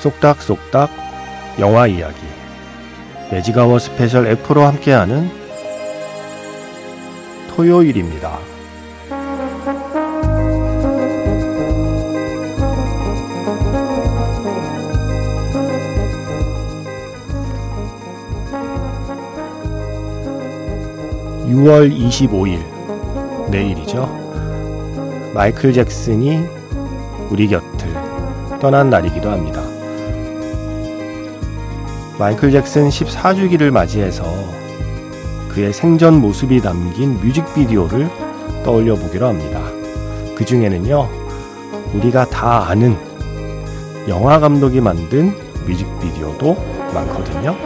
쏙닥쏙닥 영화 이야기 매직아워 스페셜 F로 함께하는 토요일입니다. (6월 25일) 내일이죠. 마이클 잭슨이 우리 곁을 떠난 날이기도 합니다. 마이클 잭슨 14주기를 맞이해서 그의 생전 모습이 담긴 뮤직비디오를 떠올려 보기로 합니다. 그 중에는요, 우리가 다 아는 영화 감독이 만든 뮤직비디오도 많거든요.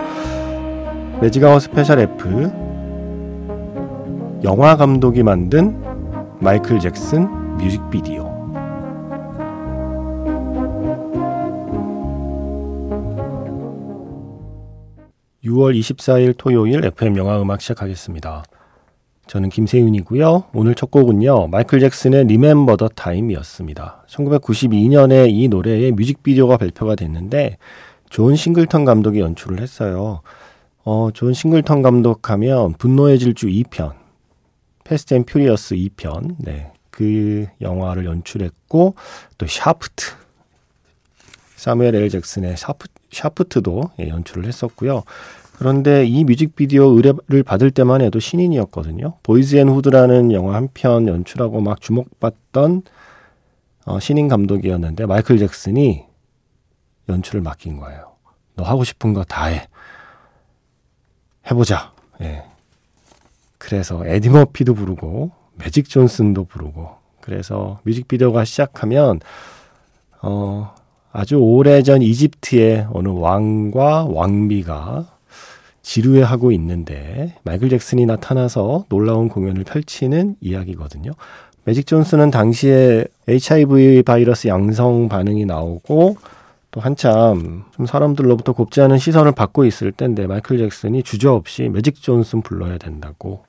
매직아워 스페셜 F 영화 감독이 만든 마이클 잭슨 뮤직비디오 6월 24일 토요일 FM 영화 음악 시작하겠습니다. 저는 김세윤이고요. 오늘 첫 곡은요. 마이클 잭슨의 Remember the Time이었습니다. 1992년에 이 노래의 뮤직비디오가 발표가 됐는데 존 싱글턴 감독이 연출을 했어요. 어, 존 싱글턴 감독하면 분노의 질주 2편, Fast and Furious 2편, 네. 그 영화를 연출했고 또 샤프트, 사무엘 엘 잭슨의 샤프, 샤프트도 예, 연출을 했었고요. 그런데 이 뮤직비디오 의뢰를 받을 때만 해도 신인이었거든요. 보이즈 앤 후드라는 영화 한 편 연출하고 막 주목받던 어, 신인 감독이었는데 마이클 잭슨이 연출을 맡긴 거예요. 너 하고 싶은 거 다 해. 해보자. 예. 그래서 에디 머피도 부르고 매직 존슨도 부르고 그래서 뮤직비디오가 시작하면 어 아주 오래전 이집트의 어느 왕과 왕비가 지루해하고 있는데 마이클 잭슨이 나타나서 놀라운 공연을 펼치는 이야기거든요. 매직 존스는 당시에 HIV 바이러스 양성 반응이 나오고 또 한참 좀 사람들로부터 곱지 않은 시선을 받고 있을 때인데 마이클 잭슨이 주저없이 매직 존슨 불러야 된다고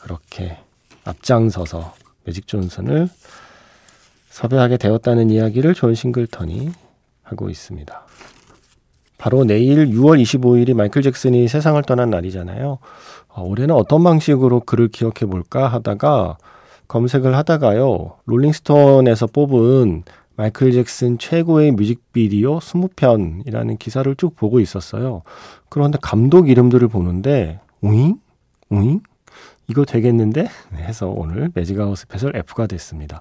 그렇게 앞장서서 매직 존슨을 섭외하게 되었다는 이야기를 존 싱글턴이 하고 있습니다. 바로 내일 6월 25일이 마이클 잭슨이 세상을 떠난 날이잖아요. 아, 올해는 어떤 방식으로 그를 기억해 볼까 하다가 검색을 하다가요. 롤링스톤에서 뽑은 마이클 잭슨 최고의 뮤직비디오 20편이라는 기사를 쭉 보고 있었어요. 그런데 감독 이름들을 보는데 우잉? 우잉? 이거 되겠는데? 해서 오늘 Magic Hour Special F가 됐습니다.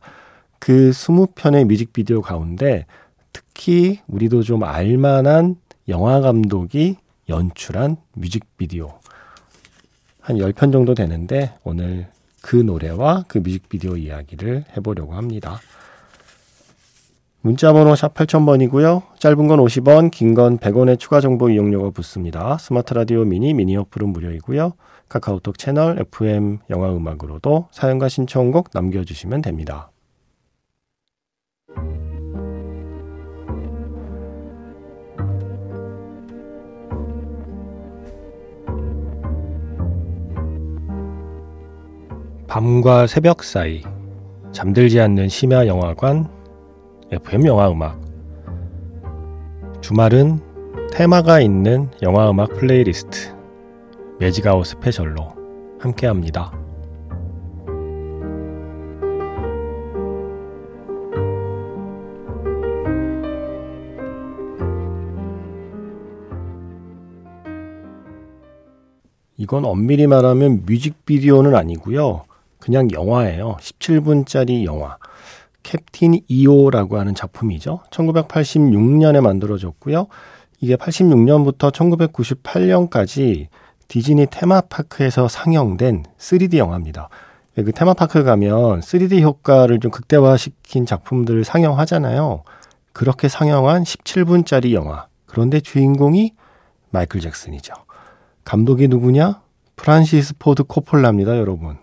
그 20편의 뮤직비디오 가운데 특히 우리도 좀 알만한 영화 감독이 연출한 뮤직비디오 한 10편 정도 되는데 오늘 그 노래와 그 뮤직비디오 이야기를 해보려고 합니다. 문자번호 샵 8000번이고요. 짧은 건 50원, 긴 건 100원의 추가 정보 이용료가 붙습니다. 스마트 라디오 미니, 미니 어플은 무료이고요. 카카오톡 채널 FM 영화 음악으로도 사연과 신청곡 남겨주시면 됩니다. 밤과 새벽 사이 잠들지 않는 심야 영화관 FM 영화 음악 주말은 테마가 있는 영화 음악 playlist Magic Hour Special로 함께합니다. 이건 엄밀히 말하면 뮤직비디오는 아니고요. 그냥 영화예요. 17분짜리 영화. 캡틴 이오라고 하는 작품이죠. 1986년에 만들어졌고요. 이게 86년부터 1998년까지 디즈니 테마파크에서 상영된 3D 영화입니다. 예, 그 테마파크 가면 3D 효과를 좀 극대화시킨 작품들을 상영하잖아요. 그렇게 상영한 17분짜리 영화. 그런데 주인공이 마이클 잭슨이죠. 감독이 누구냐? 프란시스 포드 코폴라입니다, 여러분.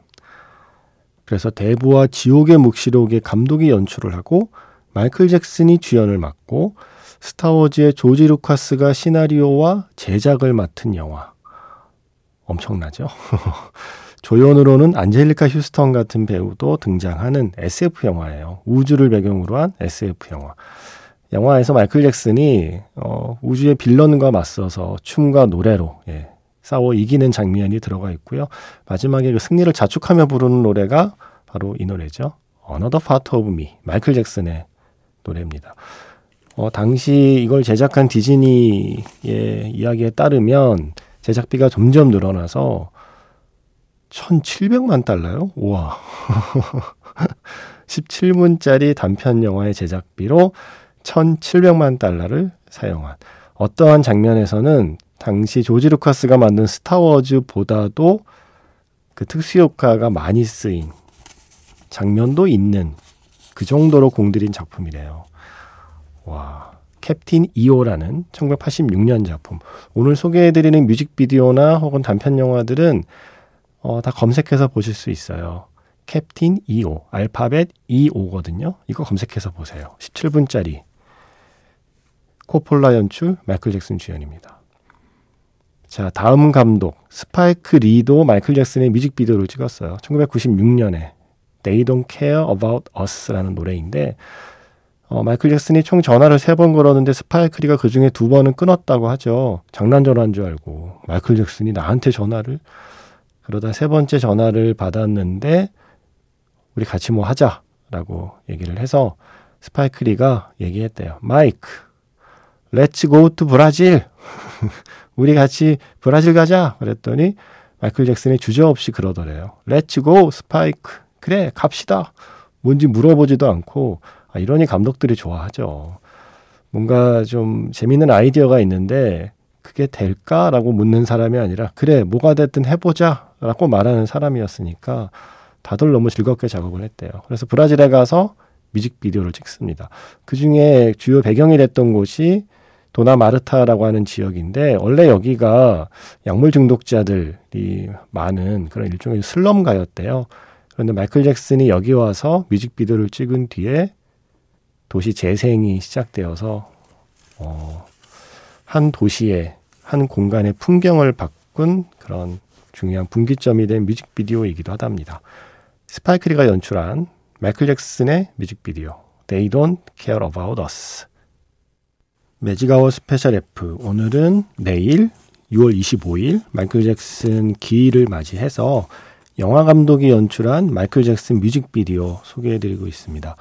그래서 대부와 지옥의 묵시록의 감독이 연출을 하고 마이클 잭슨이 주연을 맡고 스타워즈의 조지 루카스가 시나리오와 제작을 맡은 영화. 엄청나죠? 조연으로는 안젤리카 휴스턴 같은 배우도 등장하는 SF 영화예요. 우주를 배경으로 한 SF 영화. 영화에서 마이클 잭슨이 어, 우주의 빌런과 맞서서 춤과 노래로 예, 싸워 이기는 장면이 들어가 있고요. 마지막에 그 승리를 자축하며 부르는 노래가 바로 이 노래죠. Another Part of Me, 마이클 잭슨의 노래입니다. 어, 당시 이걸 제작한 디즈니의 이야기에 따르면 제작비가 점점 늘어나서 1,700만 달러요? 우와. 17분짜리 단편 영화의 제작비로 1,700만 달러를 사용한 어떠한 장면에서는 당시 조지 루카스가 만든 스타워즈보다도 그 특수 효과가 많이 쓰인 장면도 있는 그 정도로 공들인 작품이래요. 와. 캡틴 2호라는 1986년 작품. 오늘 소개해드리는 뮤직비디오나 혹은 단편 영화들은 어, 다 검색해서 보실 수 있어요. Captain EO, 알파벳 EO거든요. 이거 검색해서 보세요. 17분짜리. 코폴라 연출, 마이클 잭슨 주연입니다. 자, 다음 감독, 스파이크 리도 마이클 잭슨의 뮤직비디오를 찍었어요. 1996년에 They Don't Care About Us라는 노래인데, 어, 마이클 잭슨이 총 전화를 세 번 걸었는데 스파이크 리가 그 중에 두 번은 끊었다고 하죠. 장난 전화인 줄 알고. 마이클 잭슨이 나한테 전화를 그러다 세 번째 전화를 받았는데 우리 같이 뭐 하자라고 얘기를 해서 스파이크 리가 얘기했대요. Mike, let's go to Brazil. 우리 같이 브라질 가자. 그랬더니 마이클 잭슨이 주저없이 그러더래요. Let's go Spike. 그래 갑시다. 뭔지 물어보지도 않고 아, 이러니 감독들이 좋아하죠. 뭔가 좀 재밌는 아이디어가 있는데 그게 될까라고 묻는 사람이 아니라 그래 뭐가 됐든 해보자라고 말하는 사람이었으니까 다들 너무 즐겁게 작업을 했대요. 그래서 브라질에 가서 뮤직비디오를 찍습니다. 그 중에 주요 배경이 됐던 곳이 도나마르타라고 하는 지역인데 원래 여기가 약물 중독자들이 많은 그런 일종의 슬럼가였대요. 그런데 마이클 잭슨이 여기 와서 뮤직비디오를 찍은 뒤에 도시 재생이 시작되어서 어, 한 도시의 한 공간의 풍경을 바꾼 그런 중요한 분기점이 된 뮤직비디오이기도 하답니다. 스파이크리가 연출한 마이클 잭슨의 뮤직비디오 They Don't Care About Us Magic Hour Special F 오늘은 내일 6월 25일 마이클 잭슨 기일을 맞이해서 영화 감독이 연출한 마이클 잭슨 뮤직비디오 소개해드리고 있습니다.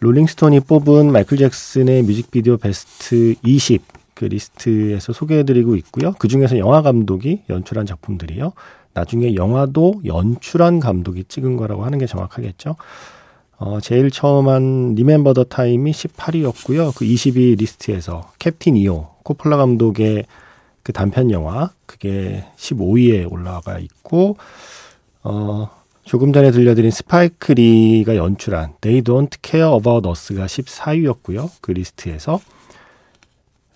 롤링스톤이 뽑은 마이클 잭슨의 뮤직비디오 베스트 20 그 리스트에서 소개해드리고 있고요. 그 중에서 영화 감독이 연출한 작품들이요. 나중에 영화도 연출한 감독이 찍은 거라고 하는 게 정확하겠죠. 어, 제일 처음 한 Remember the Time이 18위였고요. 그 20위 리스트에서 Captain EO 코폴라 감독의 그 단편 영화 그게 15위에 올라가 있고 어 조금 전에 들려드린 스파이크 리가 연출한 They Don't Care About Us가 14위였고요. 그 리스트에서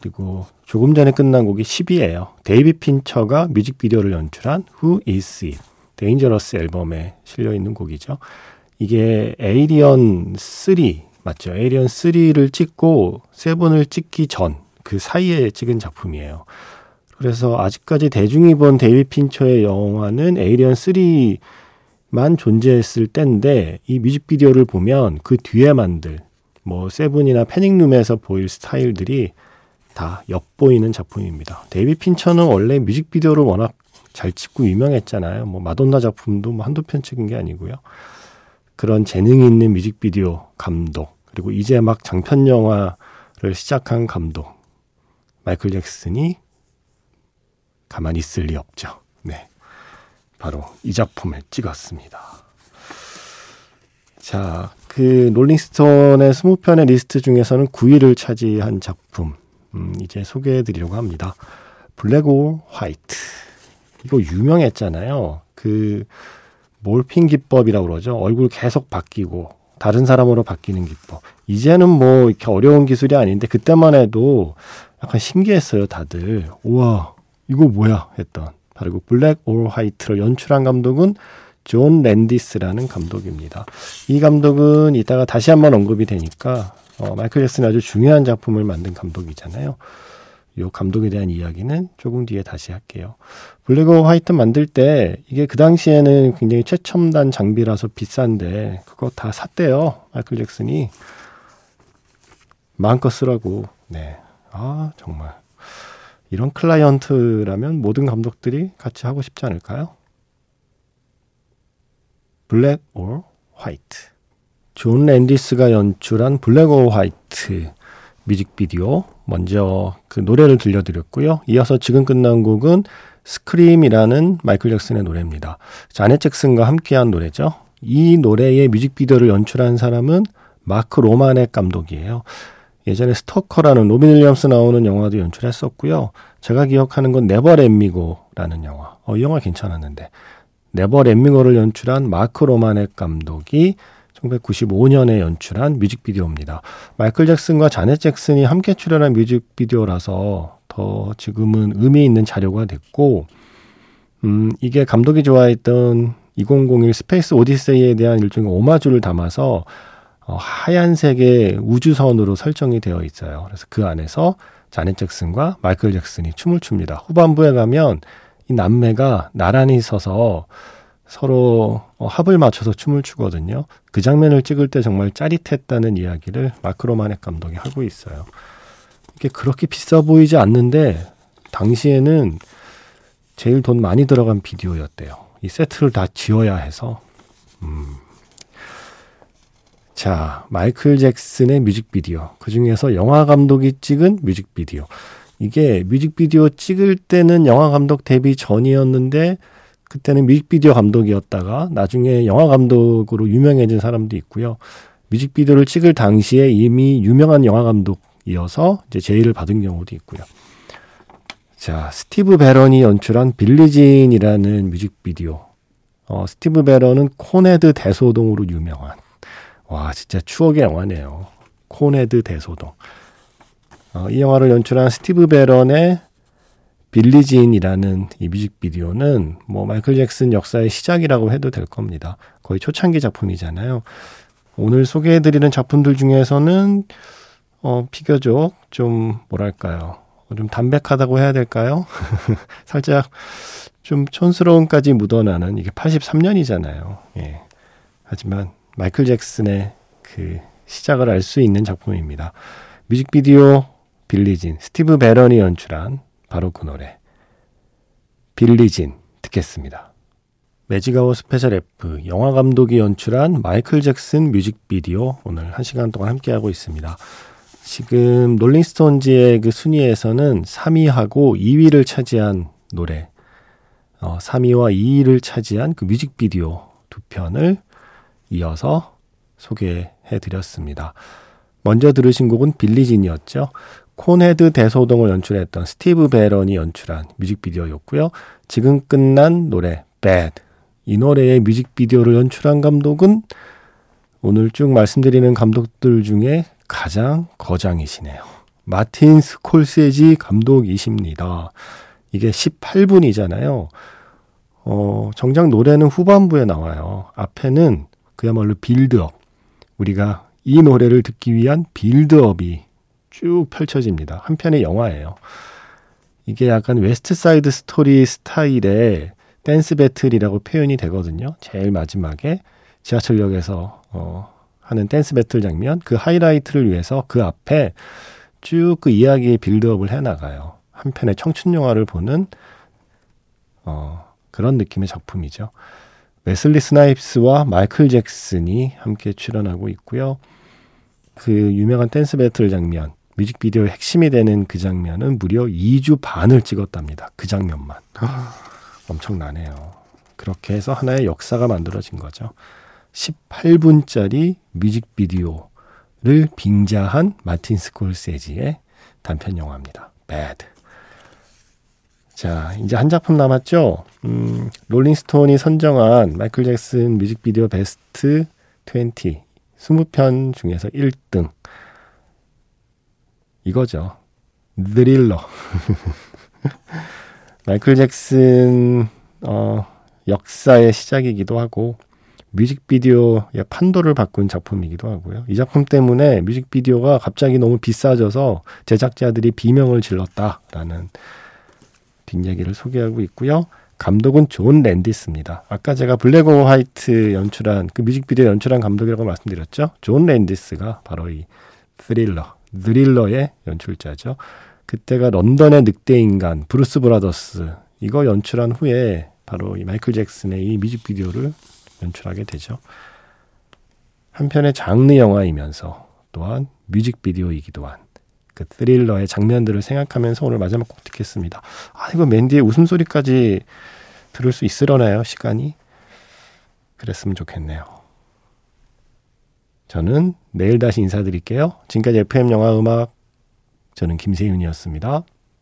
그리고 조금 전에 끝난 곡이 10위예요. 데이비드 핀처가 뮤직비디오를 연출한 Who Is It? Dangerous 앨범에 실려 있는 곡이죠. 이게 에이리언 3 맞죠? 에이리언 3를 찍고 세븐을 찍기 전 그 사이에 찍은 작품이에요. 그래서 아직까지 대중이 본 데이비드 핀처의 영화는 에이리언 3만 존재했을 때인데 이 뮤직비디오를 보면 그 뒤에 만들 뭐 세븐이나 패닉룸에서 보일 스타일들이 다 엿보이는 작품입니다. 데이비드 핀처는 원래 뮤직비디오를 워낙 잘 찍고 유명했잖아요. 뭐 마돈나 작품도 뭐 한두 편 찍은 게 아니고요. 그런 재능이 있는 뮤직비디오 감독 그리고 이제 막 장편 영화를 시작한 감독 마이클 잭슨이 가만히 있을 리 없죠. 네. 바로 이 작품을 찍었습니다. 자, 그 롤링스톤의 20편의 리스트 중에서는 9위를 차지한 작품 음, 이제 소개해 드리려고 합니다. Black or White. 이거 유명했잖아요. 그 morphing 기법이라고 그러죠. 얼굴 계속 바뀌고 다른 사람으로 바뀌는 기법. 이제는 뭐 이렇게 어려운 기술이 아닌데 그때만 해도 약간 신기했어요, 다들. 우와, 이거 뭐야? 했던. 바로 Black or White를 연출한 감독은 존 랜디스라는 감독입니다. 이 감독은 이따가 다시 한번 언급이 되니까 어, 마이클 잭슨이 아주 중요한 작품을 만든 감독이잖아요. 이 감독에 대한 이야기는 조금 뒤에 다시 할게요. Black or White 만들 때 이게 그 당시에는 굉장히 최첨단 장비라서 비싼데 그거 다 샀대요. 마이클 잭슨이 마음껏 쓰라고. 네. 아 정말 이런 클라이언트라면 모든 감독들이 같이 하고 싶지 않을까요? Black or White. 존 랜디스가 연출한 Black or White 뮤직비디오 먼저 그 노래를 들려드렸고요. 이어서 지금 끝난 곡은 Scream이라는 마이클 잭슨의 노래입니다. 자넷 잭슨과 함께한 노래죠. 이 노래의 뮤직비디오를 연출한 사람은 마크 로마넷 감독이에요. 예전에 스토커라는 로빈 윌리엄스 나오는 영화도 연출했었고요. 제가 기억하는 건 Never Let Me Go라는 영화. 어, 이 영화 괜찮았는데. Never Let Me Go를 연출한 마크 로마넷 감독이 1995년에 연출한 뮤직비디오입니다. 마이클 잭슨과 자넷 잭슨이 함께 출연한 뮤직비디오라서 더 지금은 의미 있는 자료가 됐고, 음, 이게 감독이 좋아했던 2001 Space Odyssey에 대한 일종의 오마주를 담아서 어, 하얀색의 우주선으로 설정이 되어 있어요. 그래서 그 안에서 자넷 잭슨과 마이클 잭슨이 춤을 춥니다. 후반부에 가면 이 남매가 나란히 서서 서로 어, 합을 맞춰서 춤을 추거든요. 그 장면을 찍을 때 정말 짜릿했다는 이야기를 마크로마넷 감독이 하고 있어요. 이게 그렇게 비싸 보이지 않는데 당시에는 제일 돈 많이 들어간 비디오였대요. 이 세트를 다 지어야 해서 음, 자, 마이클 잭슨의 뮤직비디오. 그 중에서 영화 감독이 찍은 뮤직비디오. 이게 뮤직비디오 찍을 때는 영화 감독 데뷔 전이었는데 그때는 뮤직비디오 감독이었다가 나중에 영화 감독으로 유명해진 사람도 있고요. 뮤직비디오를 찍을 당시에 이미 유명한 영화 감독이어서 이제 제의를 받은 경우도 있고요. 자, 스티브 베런이 연출한 Billie Jean이라는 뮤직비디오. 어, 스티브 베런은 콘헤드 대소동으로 유명한 와, 진짜 추억의 영화네요. 콘헤드 대소동. 어, 이 영화를 연출한 스티브 베런의 Billie Jean이라는 이 뮤직비디오는 뭐 마이클 잭슨 역사의 시작이라고 해도 될 겁니다. 거의 초창기 작품이잖아요. 오늘 소개해드리는 작품들 중에서는 어, 비교적 좀 뭐랄까요. 좀 담백하다고 해야 될까요? 살짝 좀 촌스러움까지 묻어나는 이게 83년이잖아요. 예. 하지만 마이클 잭슨의 그 시작을 알 수 있는 작품입니다. 뮤직비디오 Billie Jean, 스티브 베런이 연출한 바로 그 노래. Billie Jean 듣겠습니다. 매직아워 스페셜 F 영화 감독이 연출한 마이클 잭슨 뮤직비디오 오늘 한 시간 동안 함께하고 있습니다. 지금 롤링스톤즈의 그 순위에서는 3위하고 2위를 차지한 노래, 어, 3위와 2위를 차지한 그 뮤직비디오 두 편을 이어서 소개해 드렸습니다. 먼저 들으신 곡은 Billie Jean이었죠. 콘헤드 대소동을 연출했던 스티브 베런이 연출한 뮤직비디오였고요. 지금 끝난 노래 Bad 이 노래의 뮤직비디오를 연출한 감독은 오늘 쭉 말씀드리는 감독들 중에 가장 거장이시네요. 마틴 스콜세지 감독이십니다. 이게 18분이잖아요. 어, 정작 노래는 후반부에 나와요. 앞에는 그야말로 빌드업. 우리가 이 노래를 듣기 위한 build-up이 쭉 펼쳐집니다. 한 편의 영화예요. 이게 약간 West Side Story 스타일의 댄스 battle이라고 표현이 되거든요. 제일 마지막에 지하철역에서 어, 하는 댄스 배틀 장면 그 하이라이트를 위해서 그 앞에 쭉 그 이야기의 build-up을 해나가요. 한 편의 청춘 영화를 보는 어, 그런 느낌의 작품이죠. 웨슬리 스나이프스와 마이클 잭슨이 함께 출연하고 있고요. 그 유명한 댄스 배틀 장면, 뮤직비디오의 핵심이 되는 그 장면은 무려 2주 반을 찍었답니다. 그 장면만. 아. 엄청나네요. 그렇게 해서 하나의 역사가 만들어진 거죠. 18분짜리 뮤직비디오를 빙자한 마틴 스콜세지의 단편 영화입니다. Bad. 자, 이제 한 작품 남았죠? 음, 롤링스톤이 선정한 마이클 잭슨 뮤직비디오 베스트 20. 20편 중에서 1등. 이거죠. 드릴러. 마이클 잭슨, 어, 역사의 시작이기도 하고, 뮤직비디오의 판도를 바꾼 작품이기도 하고요. 이 작품 때문에 뮤직비디오가 갑자기 너무 비싸져서 제작자들이 비명을 질렀다라는 뒷얘기를 소개하고 있고요. 감독은 존 랜디스입니다. 아까 제가 Black or White 연출한 그 뮤직비디오 연출한 감독이라고 말씀드렸죠. 존 랜디스가 바로 이 Thriller, Thriller의 연출자죠. 그때가 런던의 늑대 인간, Blues Brothers 이거 연출한 후에 바로 이 마이클 잭슨의 이 뮤직비디오를 연출하게 되죠. 한편의 장르 영화이면서 또한 뮤직비디오이기도 한 그 Thriller의 장면들을 생각하면서 오늘 마지막 곡 듣겠습니다. 아, 이거 맨 뒤의 웃음소리까지 들을 수 있으려나요, 시간이? 그랬으면 좋겠네요. 저는 내일 다시 인사드릴게요. 지금까지 FM 영화 음악, 저는 김세윤이었습니다.